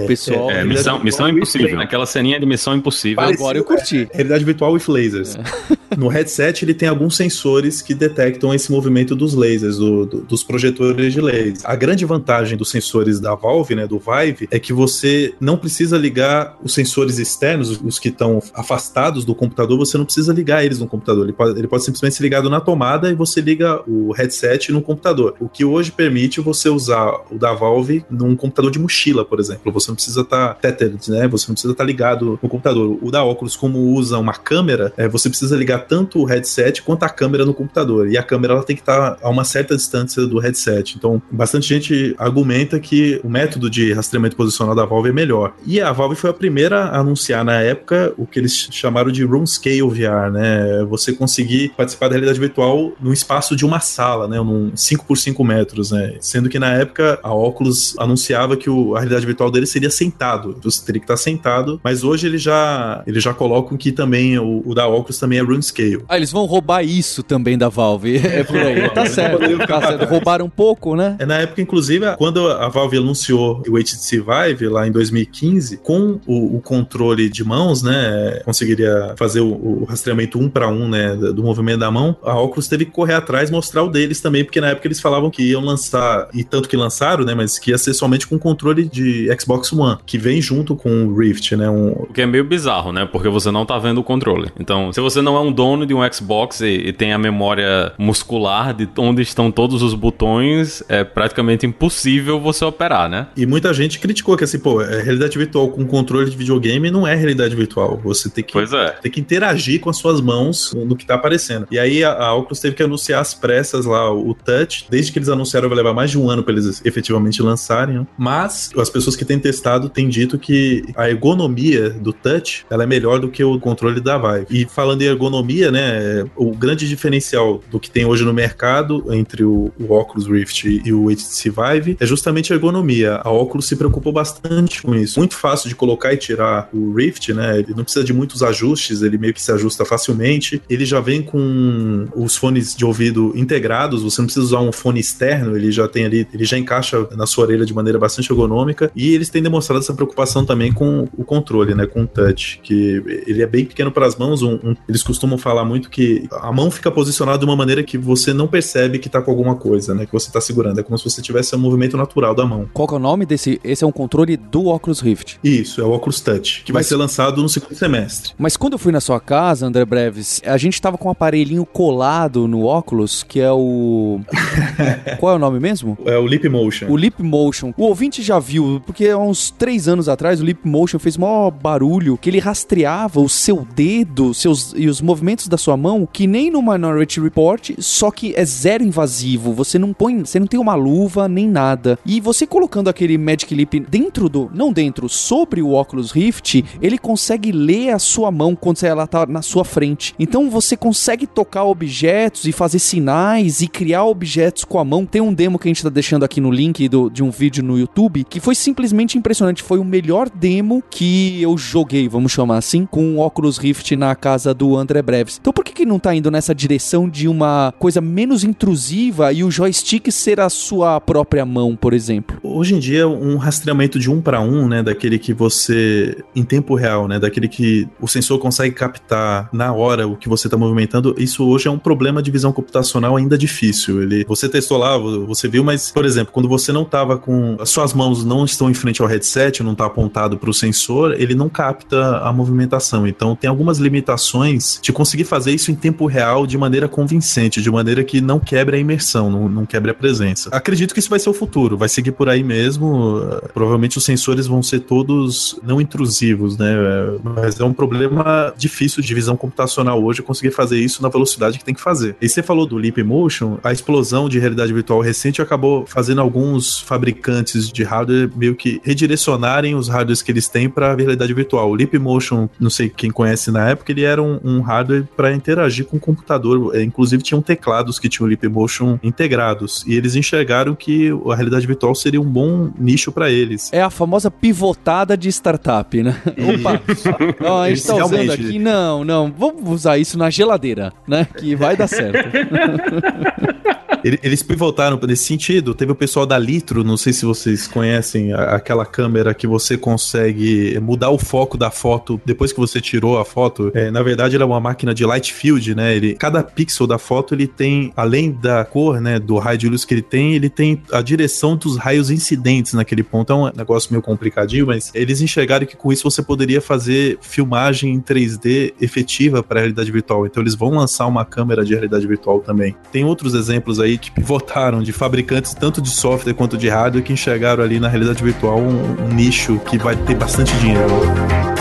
Pessoal. É, missão, missão impossível. Aquela ceninha de missão impossível. Parecido, agora eu curti. É, realidade virtual with lasers. É. No headset ele tem alguns sensores que detectam esse movimento dos lasers, do, do, dos projetores de laser. A grande vantagem dos sensores da Valve, né, do Vive, é que você não precisa ligar os sensores externos, os que estão afastados do computador, você não precisa ligar eles no computador. Ele pode, ele pode simplesmente ser ligado na tomada e você liga o headset no computador. O que hoje permite você usar o da Valve num computador de mochila, por exemplo. Você não precisa estar tá tethered, né? Você não precisa estar tá ligado no computador. O da óculos, como usa uma câmera, é, você precisa ligar tanto o headset quanto a câmera no computador. E a câmera ela tem que estar tá a uma certa distância do headset. Então, bastante gente argumenta que o método de rastreamento posicional da Valve é melhor. E a Valve foi a primeira a anunciar na época o que eles chamaram de Room Scale VR, né? Você conseguir participar da realidade virtual no espaço de uma sala, né? Num 5 por 5 metros, né? Sendo que na época a Oculus anunciava que o, a realidade virtual dele seria sentado. Você teria que estar sentado, mas hoje ele já, ele já colocam que também o, o da Oculus também é Room Scale. Ah, eles vão roubar isso também da Valve. É por aí. tá certo. Tá certo. Roubaram um pouco, né? É na época, inclusive, quando a Valve anunciou o HTC Vive lá em 2015, com o, o controle de mãos, né? Conseguiria fazer o, o rastreamento um para um, né? Do movimento da mão. A Oculus teve que correr atrás mostrar o deles também, porque na época eles falavam que iam lançar, e tanto que lançaram, né? Mas que ia ser somente com controle de Xbox One, que vem junto com o Rift, né? Um... O que é meio bizarro, né? Porque você não tá vendo o controle. Então, se você não é um dono de um Xbox e, e tem a memória muscular de onde estão todos os botões, é praticamente impossível você operar, né? E muita gente criticou que assim, pô, é realidade virtual com controle de videogame não é realidade virtual. Você tem que, é. tem que interagir com as suas mãos no que tá aparecendo. E aí a, a Oculus teve que anunciar às pressas lá o Touch. Desde que eles anunciaram, vai levar mais de um ano para eles efetivamente lançarem. Né? Mas as pessoas que têm testado têm dito que a ergonomia do Touch ela é melhor do que o controle da Vive. E falando em ergonomia, né, o grande diferencial do que tem hoje no mercado entre o, o Oculus Rift e o HTC Vive é justamente a ergonomia. A Oculus se preocupou bastante com isso. Muito fácil de colocar e tirar o Rift, né? Ele não precisa de muitos ajustes, ele meio que se ajusta facilmente. Ele já vem com os fones de ouvido integrados, você não precisa usar um fone externo, ele já tem ali, ele já encaixa na sua orelha de maneira bastante ergonômica. E eles têm demonstrado essa preocupação também com o controle, né? Com o touch, que ele é bem pequeno para as mãos. Um, um, eles costumam falar muito que a mão fica posicionada de uma maneira que você não percebe que tá com alguma coisa, né? Que você tá segurando. É como se você tivesse um movimento natural da mão. Qual é o nome desse? Esse é um controle do Oculus Rift. Isso, é o Oculus Touch, que Mas... vai ser lançado no segundo semestre. Mas quando eu fui na sua casa, André Breves, a gente tava com um aparelhinho colado no óculos, que é o. Qual é o nome mesmo? É o Leap Motion. O Leap Motion. O ouvinte já viu, porque há uns três anos atrás o Leap Motion fez maior barulho que ele rastreava o seu dedo seus, e os movimentos da sua mão, que nem no Minority Report, só que é zero invasivo. Você não põe, você não tem uma luva nem nada. E você colocando aquele Magic Leap dentro do, não dentro, sobre o Oculus Rift, ele consegue ler a sua mão quando ela tá na sua frente. Então você consegue tocar objetos e fazer sinais e criar objetos com a mão. Tem um demo que a gente tá deixando aqui no link do, de um vídeo no YouTube que foi simplesmente impressionante. Foi o melhor demo que eu joguei, vamos chamar assim, com o Oculus Rift na casa do André Breves. Então por que, que não tá indo nessa direção de uma coisa menos intrusiva e o joystick ser a sua própria mão, por exemplo? Hoje em dia, um rastreamento de um para um, né, daquele que você, em tempo real, né, daquele que o sensor consegue captar na hora o que você está movimentando, isso hoje é um problema de visão computacional ainda difícil. Ele, você testou lá, você viu, mas, por exemplo, quando você não estava com. As suas mãos não estão em frente ao headset, não está apontado para o sensor, ele não capta a movimentação. Então, tem algumas limitações de conseguir fazer isso em tempo real de maneira convincente, de maneira que não quebre a imersão, não, não quebre a presença. Acredito que isso vai ser o futuro, vai seguir por aí mesmo. Provavelmente os sensores vão ser todos não intrusivos, né? Mas é um problema difícil de visão computacional hoje conseguir fazer isso na velocidade que tem que fazer. E você falou do Leap Motion, a explosão de realidade virtual recente acabou fazendo alguns fabricantes de hardware meio que redirecionarem os hardwares que eles têm para a realidade virtual. O Leap Motion, não sei quem conhece na época, ele era um, um hardware para interagir com o computador. É, inclusive tinham teclados que tinham o Leap Motion integrados e eles enxergaram que a realidade virtual seria um bom nicho para eles. É a famosa pivotada de startup, né? Opa, não, a gente tá usando aqui, não, não, vamos usar isso na geladeira, né? Que vai dar certo. Eles pivotaram nesse sentido. Teve o pessoal da Litro, não sei se vocês conhecem aquela câmera que você consegue mudar o foco da foto depois que você tirou a foto. É, na verdade, ela é uma máquina de light field, né? Ele, cada pixel da foto ele tem, além da cor, né, do raio de luz que ele tem, ele tem a direção dos raios incidentes naquele ponto. É um negócio meio complicadinho, mas eles enxergaram que com isso você poderia fazer filmagem em 3D efetiva para realidade virtual. Então eles vão lançar uma câmera de realidade virtual também. Tem outros exemplos aí que pivotaram de fabricantes tanto de software quanto de hardware que enxergaram ali na realidade virtual um, um nicho que vai ter bastante dinheiro.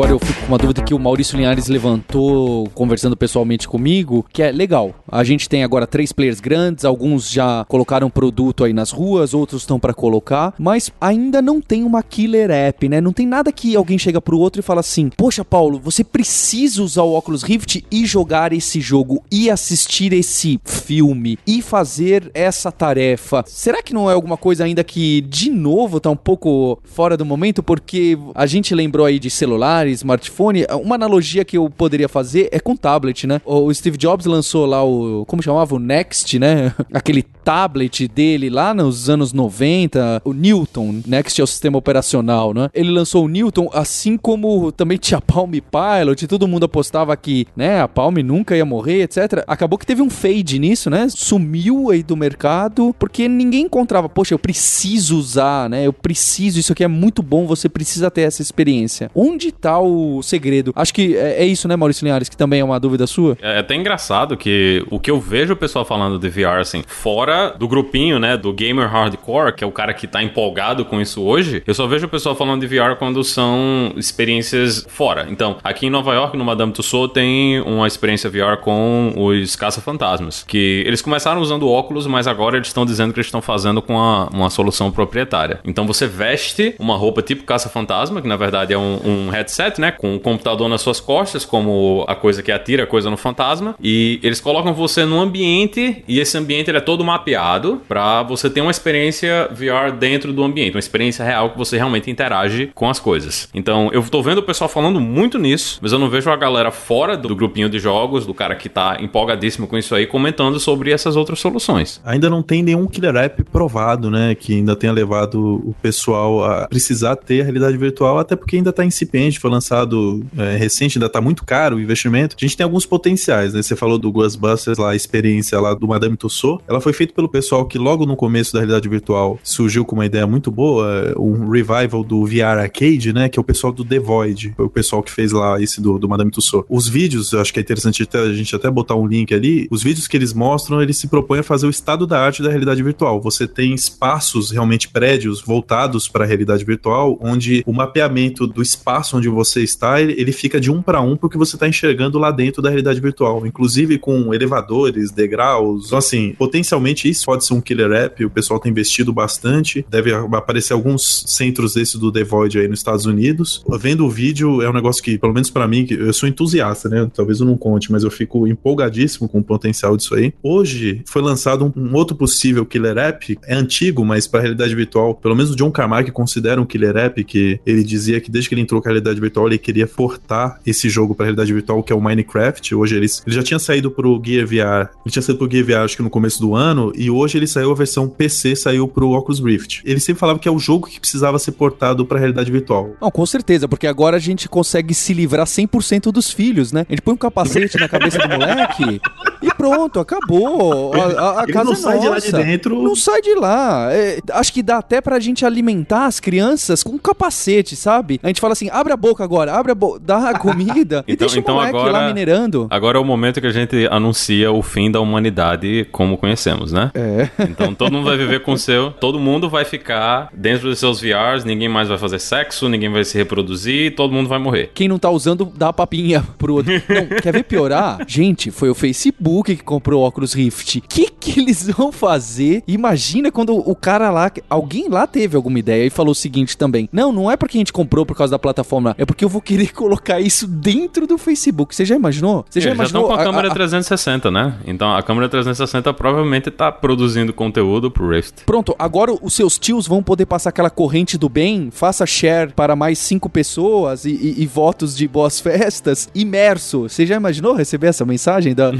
Agora eu fico com uma dúvida que o Maurício Linhares levantou conversando pessoalmente comigo, que é legal. A gente tem agora três players grandes, alguns já colocaram produto aí nas ruas, outros estão para colocar, mas ainda não tem uma killer app, né? Não tem nada que alguém chega pro outro e fala assim: "Poxa, Paulo, você precisa usar o Oculus Rift e jogar esse jogo e assistir esse filme e fazer essa tarefa". Será que não é alguma coisa ainda que de novo tá um pouco fora do momento porque a gente lembrou aí de celulares smartphone, uma analogia que eu poderia fazer é com tablet, né? O Steve Jobs lançou lá o. Como chamava? O Next, né? Aquele tablet dele lá nos anos 90, o Newton. Next é o sistema operacional, né? Ele lançou o Newton, assim como também tinha Palm Pilot, todo mundo apostava que, né, a Palm nunca ia morrer, etc. Acabou que teve um fade nisso, né? Sumiu aí do mercado, porque ninguém encontrava, poxa, eu preciso usar, né? Eu preciso, isso aqui é muito bom, você precisa ter essa experiência. Onde tá o segredo? Acho que é, é isso, né, Maurício Linhares, que também é uma dúvida sua? É, é até engraçado que o que eu vejo o pessoal falando de VR, assim, fora do grupinho, né, do gamer hardcore, que é o cara que tá empolgado com isso hoje, eu só vejo o pessoal falando de VR quando são experiências fora. Então, aqui em Nova York, no Madame Tussauds, tem uma experiência VR com os caça-fantasmas, que eles começaram usando óculos, mas agora eles estão dizendo que eles estão fazendo com a, uma solução proprietária. Então, você veste uma roupa tipo caça-fantasma, que na verdade é um, um headset né? Com o computador nas suas costas, como a coisa que atira a coisa no fantasma. E eles colocam você num ambiente e esse ambiente é todo mapeado para você ter uma experiência VR dentro do ambiente, uma experiência real que você realmente interage com as coisas. Então, eu tô vendo o pessoal falando muito nisso, mas eu não vejo a galera fora do grupinho de jogos, do cara que tá empolgadíssimo com isso aí, comentando sobre essas outras soluções. Ainda não tem nenhum killer app provado, né? Que ainda tenha levado o pessoal a precisar ter a realidade virtual, até porque ainda tá incipiente, foi lançado é, recente, ainda tá muito caro o investimento, a gente tem alguns potenciais, né? Você falou do Ghostbusters lá, a experiência lá do Madame Tussauds. Ela foi feita pelo pessoal que logo no começo da realidade virtual surgiu com uma ideia muito boa, um revival do VR Arcade, né? Que é o pessoal do The Void, foi o pessoal que fez lá esse do, do Madame Tussauds. Os vídeos, eu acho que é interessante até, a gente até botar um link ali, os vídeos que eles mostram, eles se propõem a fazer o estado da arte da realidade virtual. Você tem espaços, realmente prédios voltados para a realidade virtual, onde o mapeamento do espaço onde você está, ele fica de um para um porque você está enxergando lá dentro da realidade virtual, inclusive com elevadores, degraus. Então, assim, potencialmente isso pode ser um killer app. O pessoal tem investido bastante. Deve aparecer alguns centros desses do The Void aí nos Estados Unidos. Vendo o vídeo, é um negócio que, pelo menos para mim, eu sou entusiasta, né? Talvez eu não conte, mas eu fico empolgadíssimo com o potencial disso aí. Hoje foi lançado um, um outro possível killer app. É antigo, mas para realidade virtual, pelo menos o John Carmack considera um killer app que ele dizia que desde que ele entrou com a realidade virtual, ele queria portar esse jogo para realidade virtual, que é o Minecraft. Hoje ele, ele já tinha saído pro Gear VR. Ele tinha saído pro Gear VR acho que no começo do ano e hoje ele saiu a versão PC, saiu pro Oculus Rift. Ele sempre falava que é o jogo que precisava ser portado para realidade virtual. Não, com certeza, porque agora a gente consegue se livrar 100% dos filhos, né? A gente põe um capacete na cabeça do moleque e pronto, acabou. A, a, a casa não é sai nossa. de lá de dentro. Não sai de lá. É, acho que dá até pra gente alimentar as crianças com um capacete, sabe? A gente fala assim: abre a boca agora, abre a boca, dá a comida e então, deixa então o moleque agora, lá minerando. Agora é o momento que a gente anuncia o fim da humanidade como conhecemos, né? É. Então todo mundo vai viver com o seu, todo mundo vai ficar dentro dos seus VRs, ninguém mais vai fazer sexo, ninguém vai se reproduzir, todo mundo vai morrer. Quem não tá usando, dá a papinha pro outro. Não, quer ver piorar? Gente, foi o Facebook que comprou o Oculus Rift. O que que eles vão fazer? Imagina quando o cara lá, alguém lá teve alguma ideia e falou o seguinte também: Não, não é porque a gente comprou por causa da plataforma, é porque eu vou querer colocar isso dentro do Facebook. Você já imaginou? Você já Eles imaginou? Já estão com a, a câmera a, 360, né? Então a câmera 360 provavelmente tá produzindo conteúdo pro Rift. Pronto, agora os seus tios vão poder passar aquela corrente do bem, faça share para mais cinco pessoas e, e, e votos de boas festas, imerso. Você já imaginou receber essa mensagem da, da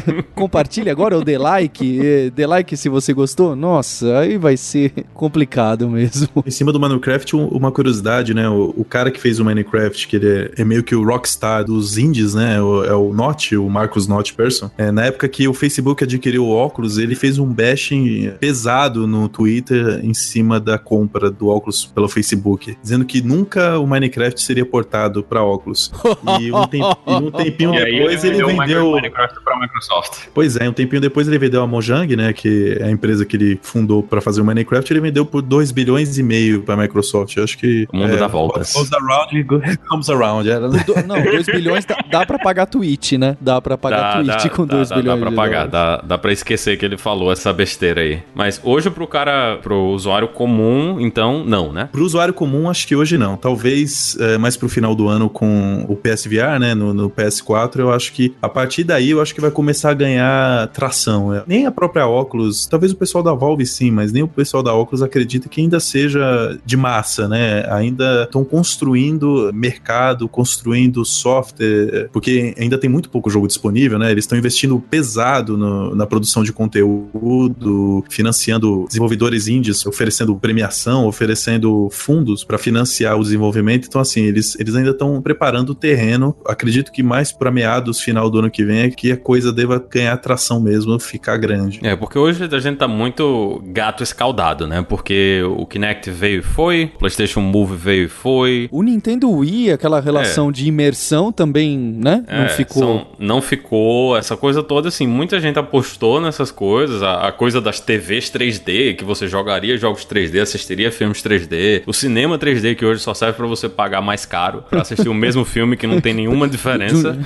compartilhe agora ou dê like, dê like se você gostou? Nossa, aí vai ser complicado mesmo. Em cima do Minecraft, uma curiosidade, né? O, o cara que fez o Minecraft, que ele é, é meio que o rockstar dos indies, né? O, é o Notch, o Marcus Notch Person. É, na época que o Facebook adquiriu o óculos, ele fez um bashing pesado no Twitter em cima da compra do óculos pelo Facebook, dizendo que nunca o Minecraft seria portado para óculos. E um, temp, e um tempinho depois ele, ele vendeu o Minecraft para Microsoft. Pois é, um tempinho depois ele vendeu a Mojang, né, que é a empresa que ele fundou para fazer o Minecraft, ele vendeu por 2 bilhões e meio para Microsoft. Eu acho que o mundo é, dá voltas. Goes around, comes around. Era, né? Não, 2 bilhões dá, dá para pagar Twitch, né? Dá para pagar dá, Twitch dá, com 2 bilhões. Dá para pagar, dá, dá para esquecer que ele falou essa besteira aí. Mas hoje pro cara, pro usuário comum, então não, né? Pro usuário comum, acho que hoje não. Talvez é, mais pro final do ano com o PSVR, né, no, no PS4, eu acho que a partir daí eu acho que vai começar a ganhar tração. É, nem a própria Oculus, talvez o pessoal da Valve sim, mas nem o pessoal da Oculus acredita que ainda seja de massa, né? Ainda estão construindo mercado, construindo software, porque ainda tem muito pouco jogo disponível, né? Eles estão investindo pesado no, na produção de conteúdo, financiando desenvolvedores indies, oferecendo premiação, oferecendo fundos para financiar o desenvolvimento. Então, assim, eles, eles ainda estão preparando o terreno. Acredito que mais para meados, final do ano que vem, é que a coisa deva ganhar atração mesmo, ficar grande. É, porque hoje a gente tá muito gato escaldado, né? Porque o Kinect veio e foi, o PlayStation Move veio e foi. O Nintendo Wii, aquela relação é. de imersão também, né? É, não ficou. São, não ficou, essa coisa toda, assim, muita gente apostou nessas coisas, a, a, coisa das TVs 3D, que você jogaria jogos 3D, assistiria filmes 3D, o cinema 3D, que hoje só serve para você pagar mais caro para assistir o mesmo filme que não tem nenhuma diferença.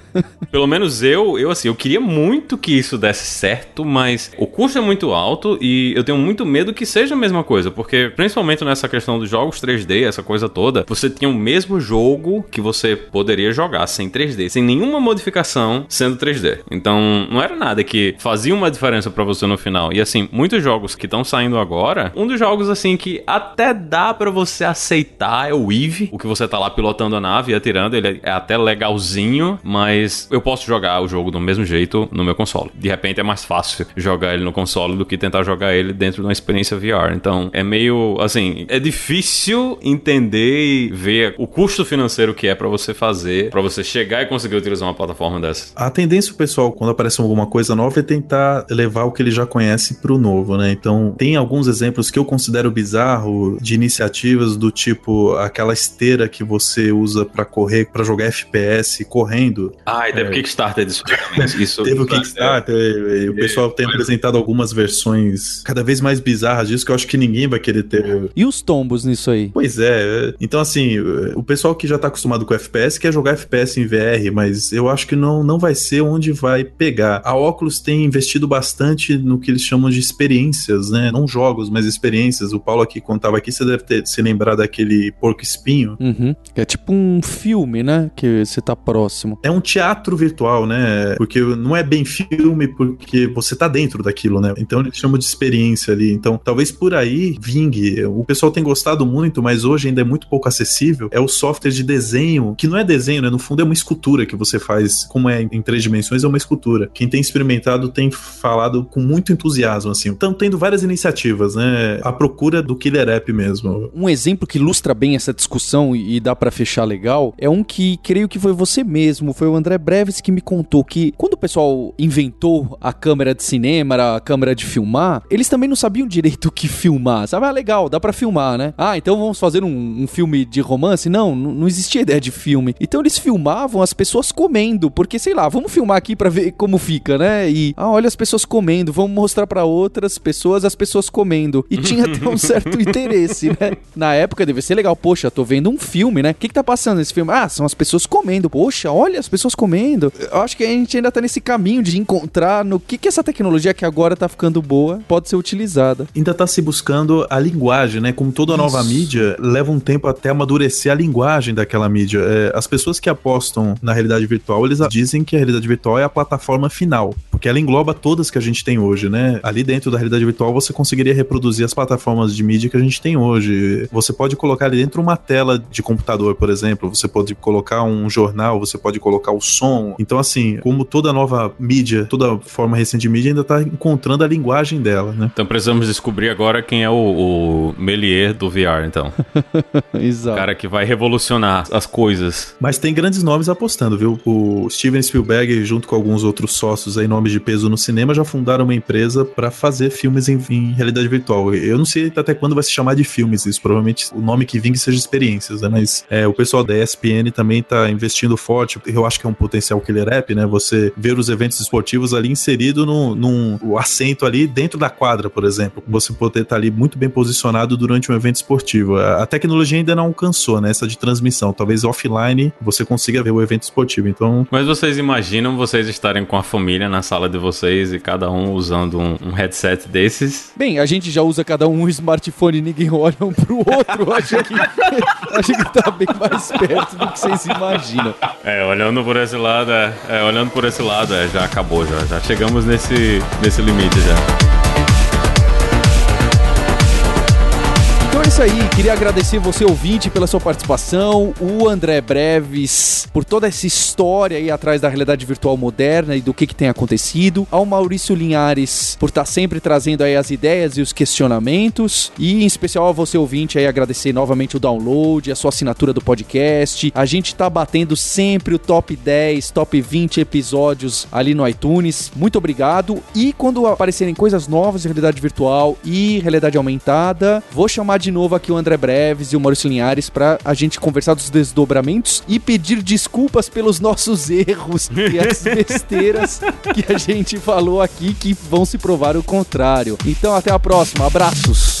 Pelo menos eu, eu assim, eu queria muito que isso desse certo, mas o custo é muito alto e eu tenho muito medo que seja a mesma coisa, porque principalmente nessa questão dos jogos 3D, essa coisa toda, você tinha o mesmo jogo que você poderia jogar sem 3D, sem nenhuma modificação sendo 3D. Então, não era nada que fazia uma diferença para você no final. E assim, muitos jogos que estão saindo agora, um dos jogos assim que até dá para você aceitar é o Eve, o que você tá lá pilotando a nave e atirando, ele é até legalzinho, mas eu posso jogar o jogo do mesmo jeito no meu console. De repente é mais fácil jogar ele no console do que tentar jogar ele dentro de uma experiência VR. Então é meio assim, é difícil entender e ver o custo financeiro que é para você fazer, para você chegar e conseguir utilizar uma plataforma dessa. A tendência pessoal quando aparece alguma coisa nova é tentar levar o que ele já conhece pro novo, né? Então tem alguns exemplos que eu considero bizarro de iniciativas do tipo aquela esteira que você usa para correr, para jogar FPS correndo. Ah, e teve é... Kickstarter disso. Isso teve o Kickstarter, é... o pessoal tem apresentado algumas versões cada vez mais bizarras disso que eu acho que ninguém vai querer ter. E os tombos nisso aí? Pois é. Então, assim, O pessoal que já tá acostumado com FPS quer jogar FPS em VR, mas eu acho que não, não vai ser onde vai pegar. A Oculus tem investido bastante no que eles chamam de experiências, né? Não jogos, mas experiências. O Paulo aqui contava aqui, você deve ter se lembrado daquele Porco Espinho. Uhum. É tipo um filme, né? Que você tá próximo. É um teatro virtual, né? Porque não é bem filme, porque você tá dentro daquilo, né? Então eles chamam de experiência ali. Então talvez por aí vingue. O pessoal tem gostado muito, mas hoje ainda é muito pouco acessível. É o software de desenho, que não é desenho, né? No fundo é uma escultura que você faz, como é em três dimensões, é uma escultura. Quem tem experimentado tem falado com muito entusiasmo, assim. Estão tendo várias iniciativas, né? A procura do killer app mesmo. Um exemplo que ilustra bem essa discussão e dá para fechar legal é um que creio que foi você mesmo, foi o André Breves que me contou que quando o pessoal inventou a câmera de cinema, a câmera de filmar, eles também não sabiam direito o que filmar. Sabe? Ah, legal, dá para filmar, né? Ah, então vamos fazer um, um filme de romance? Não, não existia ideia de filme. Então eles filmavam as pessoas comendo, porque sei lá, vamos filmar aqui para ver como fica, né? E ah, olha as pessoas comendo, vamos mostrar para outras pessoas as pessoas comendo. E tinha até um certo interesse, né? Na época deve ser legal, poxa, tô vendo um filme, né? O que que tá passando nesse filme? Ah, são as pessoas comendo. Poxa, olha as pessoas comendo. Eu acho que a gente ainda tá nesse caminho de encontrar no que que essa tecnologia que agora tá ficando boa pode ser utilizada. Ainda tá se buscando a linguagem, né? Como toda nova mídia, leva um tempo até amadurecer a linguagem daquela mídia. É, as pessoas que apostam na realidade virtual, eles dizem que a realidade virtual é a plataforma final, porque ela engloba todas que a gente tem hoje, né? Ali dentro da realidade virtual você conseguiria reproduzir as plataformas de mídia que a gente tem hoje. Você pode colocar ali dentro uma tela de computador, por exemplo, você pode colocar um jornal, você pode colocar o som. Então, assim, como toda nova mídia, toda forma recente de mídia ainda está encontrando a linguagem dela, né? Então precisamos descobrir agora quem é o, o Melier do VR, então. Exato. O cara que vai revolucionar as coisas. Mas tem grandes nomes apostando, viu? O Steven Spielberg, junto com alguns outros sócios aí, nomes de peso no cinema, já fundaram uma empresa para fazer filmes em, em, realidade virtual. Eu não sei até quando vai se chamar de filmes isso, provavelmente o nome que vingue seja experiências, né? Mas é, o pessoal da ESPN também tá investindo forte. Eu acho que é um potencial killer app, né? Você ver os eventos esportivos ali inserido num, num assento ali dentro da quadra, por exemplo. Você poder estar tá ali muito bem posicionado durante um evento esportivo. A, a tecnologia ainda não alcançou, né? Essa de transmissão. Talvez offline você consiga ver o evento esportivo. Então. Mas vocês imaginam vocês estarem com a família na sala de vocês e cada um usando um, um headset desses? Bem, a gente já usa cada um um smartphone e ninguém olha um pro outro. acho que, acho que tá bem mais perto do que vocês imaginam. É, olhando por esse lado, é, é olhando por esse lado, é, já acabou, já, já chegamos nesse, nesse limite já. Aí, queria agradecer você, ouvinte, pela sua participação, o André Breves, por toda essa história aí atrás da realidade virtual moderna e do que, que tem acontecido, ao Maurício Linhares, por estar tá sempre trazendo aí as ideias e os questionamentos, e em especial a você, ouvinte, aí agradecer novamente o download, a sua assinatura do podcast. A gente tá batendo sempre o top 10, top 20 episódios ali no iTunes. Muito obrigado. E quando aparecerem coisas novas de realidade virtual e realidade aumentada, vou chamar de novo aqui o André Breves e o Maurício Linhares para a gente conversar dos desdobramentos e pedir desculpas pelos nossos erros e as besteiras que a gente falou aqui que vão se provar o contrário. Então até a próxima, abraços.